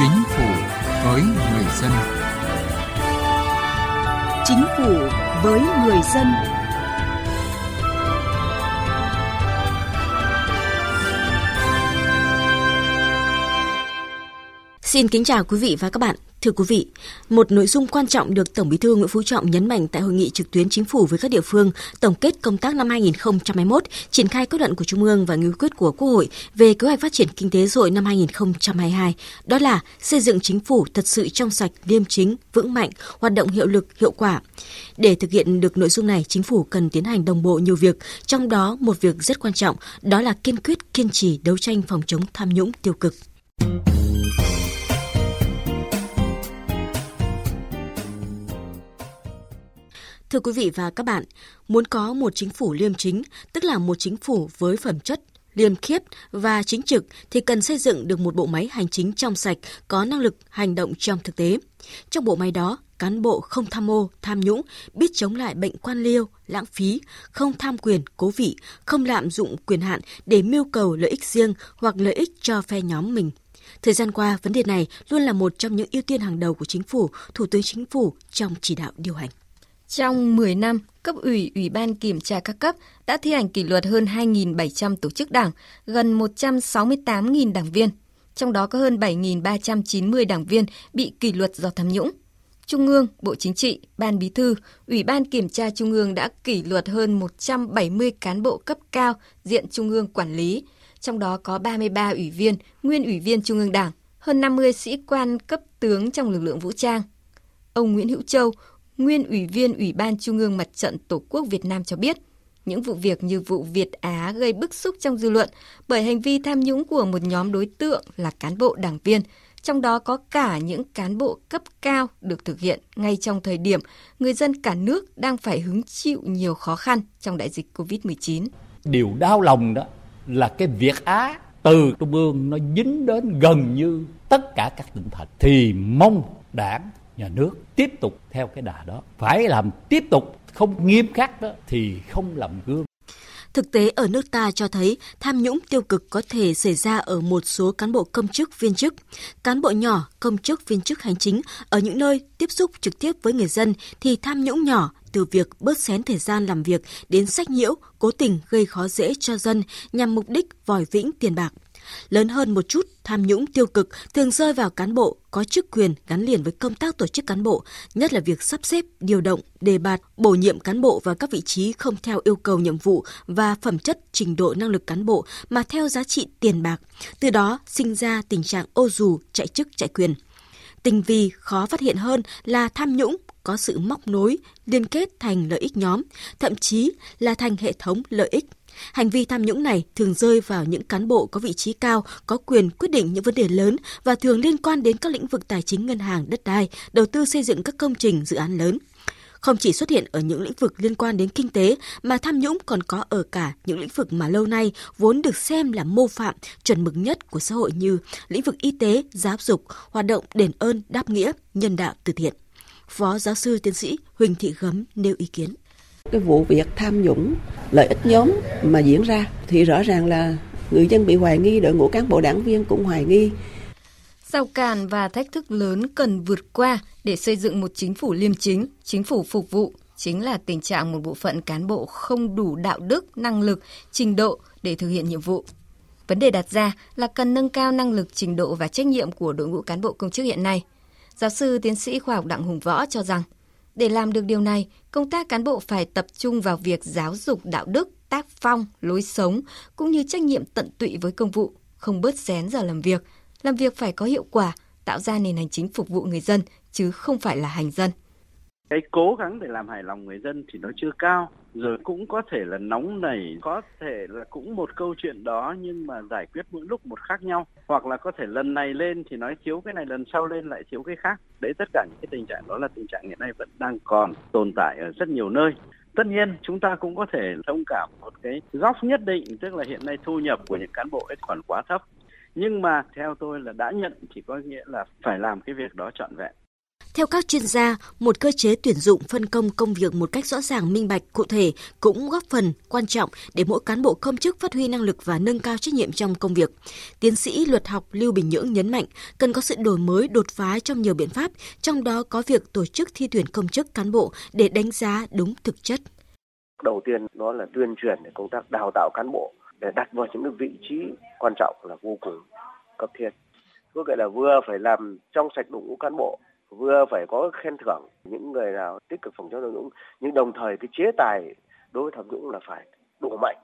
Chính phủ với người dân. Chính phủ với người dân. Xin kính chào quý vị và các bạn. Thưa quý vị, một nội dung quan trọng được Tổng Bí thư Nguyễn Phú Trọng nhấn mạnh tại hội nghị trực tuyến chính phủ với các địa phương tổng kết công tác năm 2021, triển khai kết luận của Trung ương và nghị quyết của Quốc hội về kế hoạch phát triển kinh tế xã hội năm 2022, đó là xây dựng chính phủ thật sự trong sạch, liêm chính, vững mạnh, hoạt động hiệu lực, hiệu quả. Để thực hiện được nội dung này, chính phủ cần tiến hành đồng bộ nhiều việc, trong đó một việc rất quan trọng, đó là kiên quyết kiên trì đấu tranh phòng chống tham nhũng tiêu cực. Thưa quý vị và các bạn, muốn có một chính phủ liêm chính, tức là một chính phủ với phẩm chất liêm khiết và chính trực thì cần xây dựng được một bộ máy hành chính trong sạch, có năng lực hành động trong thực tế. Trong bộ máy đó, cán bộ không tham ô, tham nhũng, biết chống lại bệnh quan liêu, lãng phí, không tham quyền, cố vị, không lạm dụng quyền hạn để mưu cầu lợi ích riêng hoặc lợi ích cho phe nhóm mình. Thời gian qua, vấn đề này luôn là một trong những ưu tiên hàng đầu của chính phủ, Thủ tướng Chính phủ trong chỉ đạo điều hành. Trong 10 năm, cấp ủy, ủy ban kiểm tra các cấp đã thi hành kỷ luật hơn 2.700 tổ chức đảng, gần 168.000 đảng viên. Trong đó có hơn 7.390 đảng viên bị kỷ luật do tham nhũng. Trung ương, Bộ Chính trị, Ban Bí thư, Ủy ban Kiểm tra Trung ương đã kỷ luật hơn 170 cán bộ cấp cao diện Trung ương quản lý, trong đó có 33 ủy viên, nguyên ủy viên Trung ương Đảng, hơn 50 sĩ quan cấp tướng trong lực lượng vũ trang. Ông Nguyễn Hữu Châu, nguyên Ủy viên Ủy ban Trung ương Mặt trận Tổ quốc Việt Nam cho biết, những vụ việc như vụ Việt Á gây bức xúc trong dư luận bởi hành vi tham nhũng của một nhóm đối tượng là cán bộ đảng viên, trong đó có cả những cán bộ cấp cao được thực hiện ngay trong thời điểm người dân cả nước đang phải hứng chịu nhiều khó khăn trong đại dịch COVID-19. Điều đau lòng đó là cái Việt Á từ Trung ương nó dính đến gần như tất cả các tỉnh thành thì mong đảng nhà nước tiếp tục theo cái đà đó phải làm tiếp tục không nghiêm khắc đó thì không làm gương Thực tế ở nước ta cho thấy tham nhũng tiêu cực có thể xảy ra ở một số cán bộ công chức viên chức. Cán bộ nhỏ, công chức viên chức hành chính ở những nơi tiếp xúc trực tiếp với người dân thì tham nhũng nhỏ từ việc bớt xén thời gian làm việc đến sách nhiễu, cố tình gây khó dễ cho dân nhằm mục đích vòi vĩnh tiền bạc. Lớn hơn một chút, tham nhũng tiêu cực thường rơi vào cán bộ có chức quyền gắn liền với công tác tổ chức cán bộ, nhất là việc sắp xếp, điều động, đề bạt, bổ nhiệm cán bộ vào các vị trí không theo yêu cầu nhiệm vụ và phẩm chất trình độ năng lực cán bộ mà theo giá trị tiền bạc. Từ đó sinh ra tình trạng ô dù, chạy chức, chạy quyền. Tình vi khó phát hiện hơn là tham nhũng có sự móc nối, liên kết thành lợi ích nhóm, thậm chí là thành hệ thống lợi ích Hành vi tham nhũng này thường rơi vào những cán bộ có vị trí cao, có quyền quyết định những vấn đề lớn và thường liên quan đến các lĩnh vực tài chính ngân hàng, đất đai, đầu tư xây dựng các công trình, dự án lớn. Không chỉ xuất hiện ở những lĩnh vực liên quan đến kinh tế mà tham nhũng còn có ở cả những lĩnh vực mà lâu nay vốn được xem là mô phạm chuẩn mực nhất của xã hội như lĩnh vực y tế, giáo dục, hoạt động đền ơn, đáp nghĩa, nhân đạo từ thiện. Phó giáo sư tiến sĩ Huỳnh Thị Gấm nêu ý kiến cái vụ việc tham nhũng lợi ích nhóm mà diễn ra thì rõ ràng là người dân bị hoài nghi đội ngũ cán bộ đảng viên cũng hoài nghi Giao cản và thách thức lớn cần vượt qua để xây dựng một chính phủ liêm chính, chính phủ phục vụ chính là tình trạng một bộ phận cán bộ không đủ đạo đức, năng lực, trình độ để thực hiện nhiệm vụ. Vấn đề đặt ra là cần nâng cao năng lực, trình độ và trách nhiệm của đội ngũ cán bộ công chức hiện nay. Giáo sư tiến sĩ khoa học Đặng Hùng Võ cho rằng để làm được điều này, công tác cán bộ phải tập trung vào việc giáo dục đạo đức, tác phong, lối sống, cũng như trách nhiệm tận tụy với công vụ, không bớt xén giờ làm việc. Làm việc phải có hiệu quả, tạo ra nền hành chính phục vụ người dân, chứ không phải là hành dân cái cố gắng để làm hài lòng người dân thì nó chưa cao. Rồi cũng có thể là nóng nảy, có thể là cũng một câu chuyện đó nhưng mà giải quyết mỗi lúc một khác nhau. Hoặc là có thể lần này lên thì nói thiếu cái này, lần sau lên lại thiếu cái khác. Đấy, tất cả những cái tình trạng đó là tình trạng hiện nay vẫn đang còn tồn tại ở rất nhiều nơi. Tất nhiên, chúng ta cũng có thể thông cảm một cái góc nhất định, tức là hiện nay thu nhập của những cán bộ ấy còn quá thấp. Nhưng mà theo tôi là đã nhận thì có nghĩa là phải làm cái việc đó trọn vẹn. Theo các chuyên gia, một cơ chế tuyển dụng phân công công việc một cách rõ ràng minh bạch cụ thể cũng góp phần quan trọng để mỗi cán bộ công chức phát huy năng lực và nâng cao trách nhiệm trong công việc. Tiến sĩ luật học Lưu Bình Nhưỡng nhấn mạnh cần có sự đổi mới đột phá trong nhiều biện pháp, trong đó có việc tổ chức thi tuyển công chức cán bộ để đánh giá đúng thực chất. Đầu tiên đó là tuyên truyền để công tác đào tạo cán bộ để đặt vào những vị trí quan trọng là vô cùng cấp thiết. Có nghĩa là vừa phải làm trong sạch đội ngũ cán bộ, vừa phải có khen thưởng những người nào tích cực phòng chống tham nhũng, nhưng đồng thời cái chế tài đối với tham nhũng là phải đủ mạnh.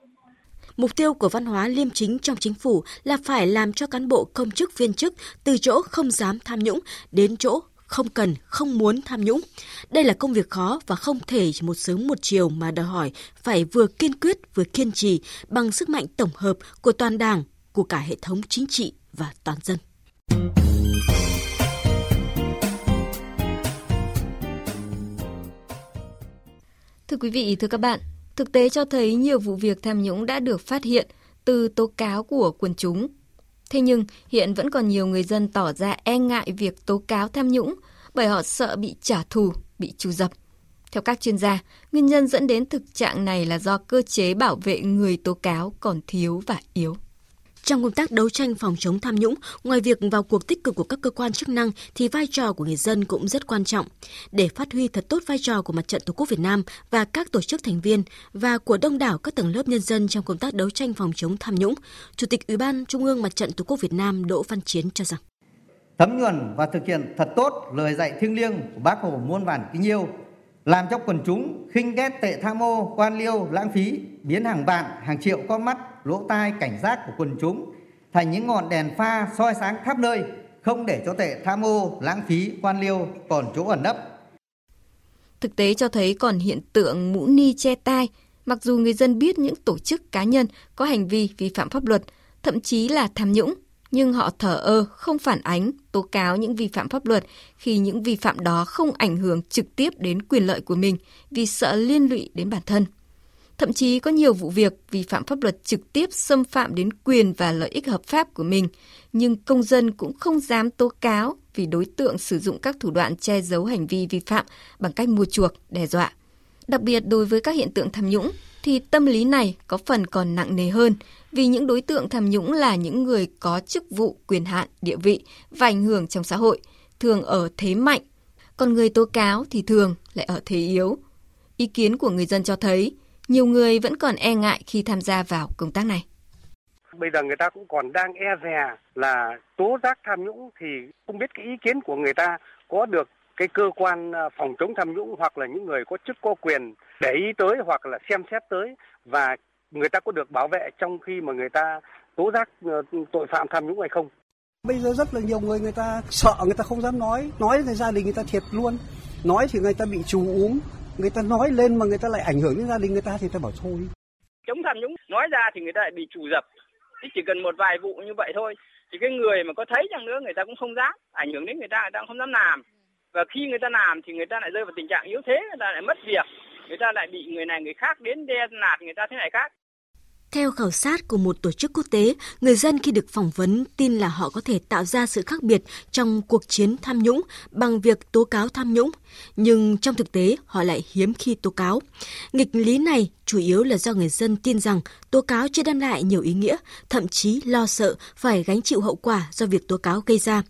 Mục tiêu của văn hóa liêm chính trong chính phủ là phải làm cho cán bộ công chức viên chức từ chỗ không dám tham nhũng đến chỗ không cần, không muốn tham nhũng. Đây là công việc khó và không thể một sớm một chiều mà đòi hỏi phải vừa kiên quyết vừa kiên trì bằng sức mạnh tổng hợp của toàn đảng, của cả hệ thống chính trị và toàn dân. Thưa quý vị, thưa các bạn, thực tế cho thấy nhiều vụ việc tham nhũng đã được phát hiện từ tố cáo của quần chúng. Thế nhưng, hiện vẫn còn nhiều người dân tỏ ra e ngại việc tố cáo tham nhũng bởi họ sợ bị trả thù, bị trù dập. Theo các chuyên gia, nguyên nhân dẫn đến thực trạng này là do cơ chế bảo vệ người tố cáo còn thiếu và yếu. Trong công tác đấu tranh phòng chống tham nhũng, ngoài việc vào cuộc tích cực của các cơ quan chức năng thì vai trò của người dân cũng rất quan trọng. Để phát huy thật tốt vai trò của Mặt trận Tổ quốc Việt Nam và các tổ chức thành viên và của đông đảo các tầng lớp nhân dân trong công tác đấu tranh phòng chống tham nhũng, Chủ tịch Ủy ban Trung ương Mặt trận Tổ quốc Việt Nam Đỗ Văn Chiến cho rằng thấm nhuần và thực hiện thật tốt lời dạy thiêng liêng của Bác Hồ muôn vàn kính yêu, làm cho quần chúng khinh ghét tệ tham ô quan liêu, lãng phí, biến hàng vạn, hàng triệu con mắt, lỗ tai cảnh giác của quần chúng thành những ngọn đèn pha soi sáng khắp nơi, không để cho tệ tham ô lãng phí, quan liêu còn chỗ ẩn nấp. Thực tế cho thấy còn hiện tượng mũ ni che tai, mặc dù người dân biết những tổ chức cá nhân có hành vi vi phạm pháp luật, thậm chí là tham nhũng, nhưng họ thờ ơ, không phản ánh, tố cáo những vi phạm pháp luật khi những vi phạm đó không ảnh hưởng trực tiếp đến quyền lợi của mình vì sợ liên lụy đến bản thân. Thậm chí có nhiều vụ việc vi phạm pháp luật trực tiếp xâm phạm đến quyền và lợi ích hợp pháp của mình, nhưng công dân cũng không dám tố cáo vì đối tượng sử dụng các thủ đoạn che giấu hành vi vi phạm bằng cách mua chuộc, đe dọa. Đặc biệt đối với các hiện tượng tham nhũng thì tâm lý này có phần còn nặng nề hơn vì những đối tượng tham nhũng là những người có chức vụ, quyền hạn, địa vị và ảnh hưởng trong xã hội, thường ở thế mạnh, còn người tố cáo thì thường lại ở thế yếu. Ý kiến của người dân cho thấy, nhiều người vẫn còn e ngại khi tham gia vào công tác này. Bây giờ người ta cũng còn đang e dè là tố giác tham nhũng thì không biết cái ý kiến của người ta có được cái cơ quan à, phòng chống tham nhũng hoặc là những người có chức có quyền để ý tới hoặc là xem xét tới và người ta có được bảo vệ trong khi mà người ta tố giác ờ, tội phạm tham nhũng hay không. Bây giờ rất là nhiều người người ta sợ người ta không dám nói, nói thì gia đình người ta thiệt luôn. Nói thì người ta bị trù úm, người ta nói lên mà người ta lại ảnh hưởng đến gia đình người ta thì ta bảo thôi. Chống tham nhũng, nói ra thì người ta lại bị trù dập. Thì chỉ cần một vài vụ như vậy thôi. Thì cái người mà có thấy chăng nữa, người ta cũng không dám. Ảnh hưởng đến người ta người ta cũng không dám làm. Và khi người ta làm thì người ta lại rơi vào tình trạng yếu thế, người ta lại mất việc. Người ta lại bị người này, người khác đến đe nạt người ta thế này khác theo khảo sát của một tổ chức quốc tế, người dân khi được phỏng vấn tin là họ có thể tạo ra sự khác biệt trong cuộc chiến tham nhũng bằng việc tố cáo tham nhũng, nhưng trong thực tế họ lại hiếm khi tố cáo. Nghịch lý này chủ yếu là do người dân tin rằng tố cáo chưa đem lại nhiều ý nghĩa, thậm chí lo sợ phải gánh chịu hậu quả do việc tố cáo gây ra.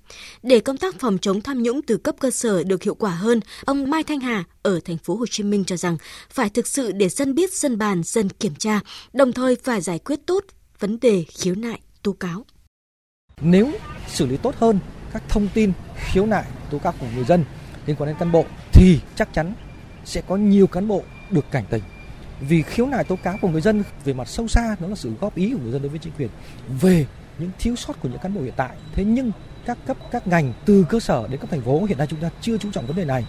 Để công tác phòng chống tham nhũng từ cấp cơ sở được hiệu quả hơn, ông Mai Thanh Hà ở thành phố Hồ Chí Minh cho rằng phải thực sự để dân biết, dân bàn, dân kiểm tra, đồng thời phải giải quyết tốt vấn đề khiếu nại, tố cáo. Nếu xử lý tốt hơn các thông tin khiếu nại, tố cáo của người dân liên quan đến cán bộ thì chắc chắn sẽ có nhiều cán bộ được cảnh tỉnh vì khiếu nại tố cáo của người dân về mặt sâu xa nó là sự góp ý của người dân đối với chính quyền về những thiếu sót của những cán bộ hiện tại thế nhưng các cấp các ngành từ cơ sở đến cấp thành phố hiện nay chúng ta chưa chú trọng vấn đề này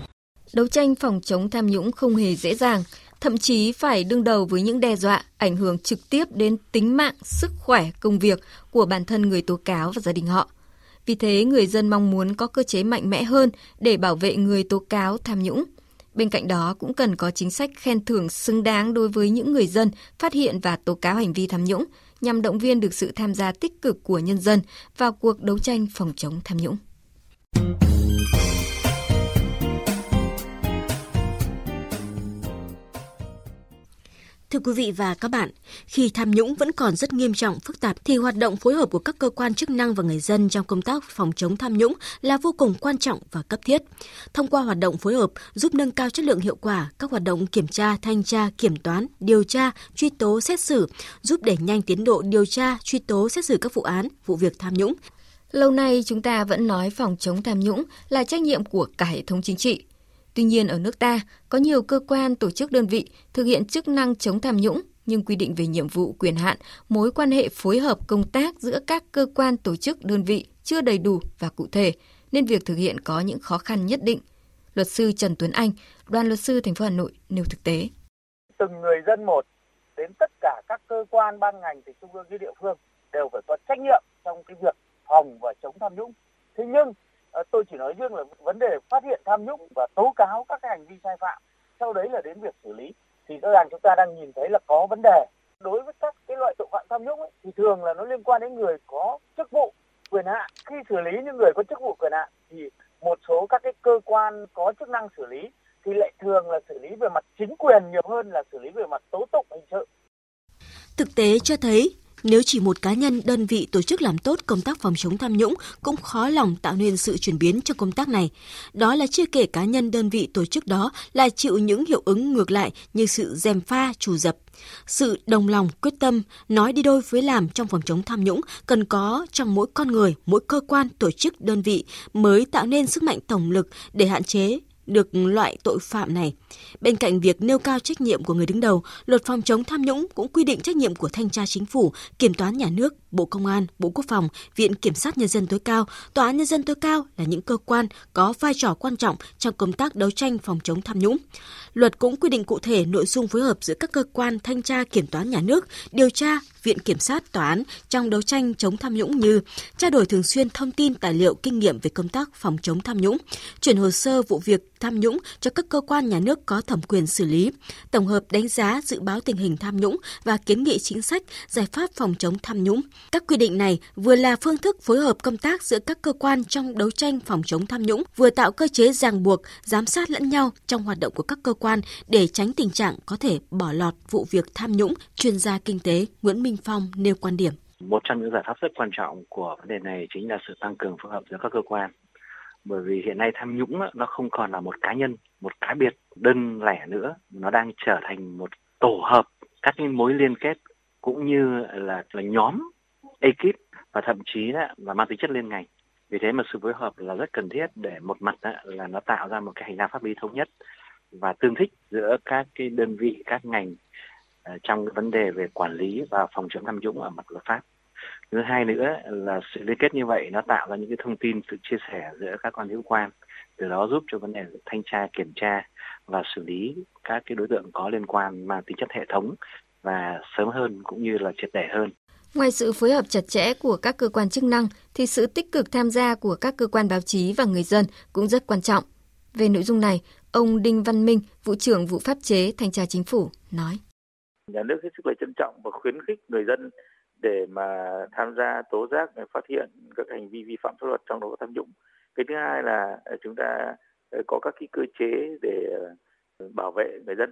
đấu tranh phòng chống tham nhũng không hề dễ dàng thậm chí phải đương đầu với những đe dọa ảnh hưởng trực tiếp đến tính mạng, sức khỏe, công việc của bản thân người tố cáo và gia đình họ. Vì thế, người dân mong muốn có cơ chế mạnh mẽ hơn để bảo vệ người tố cáo tham nhũng. Bên cạnh đó, cũng cần có chính sách khen thưởng xứng đáng đối với những người dân phát hiện và tố cáo hành vi tham nhũng, nhằm động viên được sự tham gia tích cực của nhân dân vào cuộc đấu tranh phòng chống tham nhũng. Thưa quý vị và các bạn, khi tham nhũng vẫn còn rất nghiêm trọng, phức tạp thì hoạt động phối hợp của các cơ quan chức năng và người dân trong công tác phòng chống tham nhũng là vô cùng quan trọng và cấp thiết. Thông qua hoạt động phối hợp giúp nâng cao chất lượng hiệu quả các hoạt động kiểm tra, thanh tra, kiểm toán, điều tra, truy tố, xét xử, giúp đẩy nhanh tiến độ điều tra, truy tố, xét xử các vụ án, vụ việc tham nhũng. Lâu nay chúng ta vẫn nói phòng chống tham nhũng là trách nhiệm của cả hệ thống chính trị. Tuy nhiên ở nước ta có nhiều cơ quan, tổ chức đơn vị thực hiện chức năng chống tham nhũng nhưng quy định về nhiệm vụ, quyền hạn, mối quan hệ phối hợp công tác giữa các cơ quan, tổ chức, đơn vị chưa đầy đủ và cụ thể, nên việc thực hiện có những khó khăn nhất định. Luật sư Trần Tuấn Anh, đoàn luật sư thành phố Hà Nội nêu thực tế. Từng người dân một đến tất cả các cơ quan ban ngành từ trung ương đến địa phương đều phải có trách nhiệm trong cái việc phòng và chống tham nhũng. Thế nhưng Ờ, tôi chỉ nói riêng là vấn đề phát hiện tham nhũng và tố cáo các cái hành vi sai phạm. Sau đấy là đến việc xử lý. Thì rõ ràng chúng ta đang nhìn thấy là có vấn đề. Đối với các cái loại tội phạm tham nhũng ấy, thì thường là nó liên quan đến người có chức vụ quyền hạn. Khi xử lý những người có chức vụ quyền hạn thì một số các cái cơ quan có chức năng xử lý thì lại thường là xử lý về mặt chính quyền nhiều hơn là xử lý về mặt tố tụng hình sự. Thực tế cho thấy nếu chỉ một cá nhân, đơn vị tổ chức làm tốt công tác phòng chống tham nhũng cũng khó lòng tạo nên sự chuyển biến trong công tác này. Đó là chưa kể cá nhân đơn vị tổ chức đó lại chịu những hiệu ứng ngược lại như sự dèm pha, trù dập. Sự đồng lòng, quyết tâm, nói đi đôi với làm trong phòng chống tham nhũng cần có trong mỗi con người, mỗi cơ quan, tổ chức, đơn vị mới tạo nên sức mạnh tổng lực để hạn chế được loại tội phạm này. Bên cạnh việc nêu cao trách nhiệm của người đứng đầu, luật phòng chống tham nhũng cũng quy định trách nhiệm của thanh tra chính phủ, kiểm toán nhà nước, Bộ Công an, Bộ Quốc phòng, Viện Kiểm sát Nhân dân tối cao, Tòa án Nhân dân tối cao là những cơ quan có vai trò quan trọng trong công tác đấu tranh phòng chống tham nhũng. Luật cũng quy định cụ thể nội dung phối hợp giữa các cơ quan thanh tra kiểm toán nhà nước, điều tra, viện kiểm sát, tòa án trong đấu tranh chống tham nhũng như trao đổi thường xuyên thông tin tài liệu kinh nghiệm về công tác phòng chống tham nhũng, chuyển hồ sơ vụ việc tham nhũng cho các cơ quan nhà nước có thẩm quyền xử lý, tổng hợp đánh giá dự báo tình hình tham nhũng và kiến nghị chính sách, giải pháp phòng chống tham nhũng. Các quy định này vừa là phương thức phối hợp công tác giữa các cơ quan trong đấu tranh phòng chống tham nhũng, vừa tạo cơ chế ràng buộc, giám sát lẫn nhau trong hoạt động của các cơ quan để tránh tình trạng có thể bỏ lọt vụ việc tham nhũng, chuyên gia kinh tế Nguyễn Minh Phong nêu quan điểm. Một trong những giải pháp rất quan trọng của vấn đề này chính là sự tăng cường phối hợp giữa các cơ quan. Bởi vì hiện nay tham nhũng nó không còn là một cá nhân, một cá biệt đơn lẻ nữa, nó đang trở thành một tổ hợp các cái mối liên kết cũng như là là nhóm ekip và thậm chí là mang tính chất liên ngành. Vì thế mà sự phối hợp là rất cần thiết để một mặt là nó tạo ra một cái hành lang pháp lý thống nhất và tương thích giữa các cái đơn vị, các ngành Ờ, trong cái vấn đề về quản lý và phòng chống tham nhũng ở mặt luật pháp. Thứ hai nữa là sự liên kết như vậy nó tạo ra những cái thông tin sự chia sẻ giữa các quan hữu quan từ đó giúp cho vấn đề thanh tra kiểm tra và xử lý các cái đối tượng có liên quan mang tính chất hệ thống và sớm hơn cũng như là triệt để hơn. Ngoài sự phối hợp chặt chẽ của các cơ quan chức năng thì sự tích cực tham gia của các cơ quan báo chí và người dân cũng rất quan trọng. Về nội dung này, ông Đinh Văn Minh, vụ trưởng vụ pháp chế thanh tra chính phủ nói: nhà nước hết sức là trân trọng và khuyến khích người dân để mà tham gia tố giác phát hiện các hành vi vi phạm pháp luật trong đó có tham nhũng. Cái thứ hai là ờ, chúng ta ờ, có các cái cơ chế để ờ, bảo vệ người dân.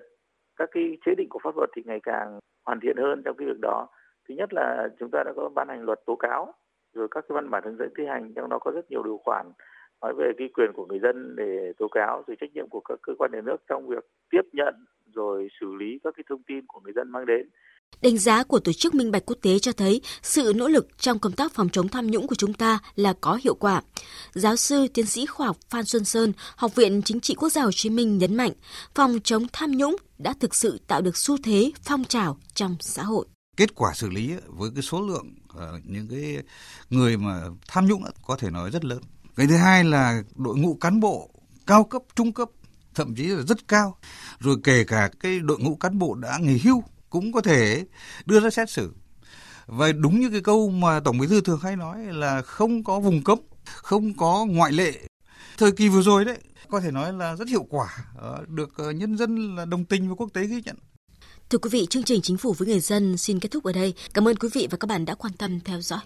Các cái chế định của pháp luật thì ngày càng hoàn thiện hơn trong cái việc đó. Thứ nhất là chúng ta đã có ban hành luật tố cáo, rồi các cái văn bản hướng dẫn thi hành, trong đó có rất nhiều điều khoản nói về cái quyền của người dân để tố cáo, rồi trách nhiệm của các cơ quan nhà nước trong việc tiếp nhận rồi xử lý các cái thông tin của người dân mang đến. Đánh giá của Tổ chức Minh bạch Quốc tế cho thấy sự nỗ lực trong công tác phòng chống tham nhũng của chúng ta là có hiệu quả. Giáo sư tiến sĩ khoa học Phan Xuân Sơn, Học viện Chính trị Quốc gia Hồ Chí Minh nhấn mạnh, phòng chống tham nhũng đã thực sự tạo được xu thế phong trào trong xã hội. Kết quả xử lý với cái số lượng uh, những cái người mà tham nhũng có thể nói rất lớn. Cái thứ hai là đội ngũ cán bộ cao cấp, trung cấp thậm chí là rất cao. Rồi kể cả cái đội ngũ cán bộ đã nghỉ hưu cũng có thể đưa ra xét xử. Và đúng như cái câu mà Tổng Bí thư thường hay nói là không có vùng cấm, không có ngoại lệ. Thời kỳ vừa rồi đấy, có thể nói là rất hiệu quả, ờ, được ờ, nhân dân là đồng tình và quốc tế ghi nhận. Thưa quý vị, chương trình Chính phủ với người dân xin kết thúc ở đây. Cảm ơn quý vị và các bạn đã quan tâm theo dõi.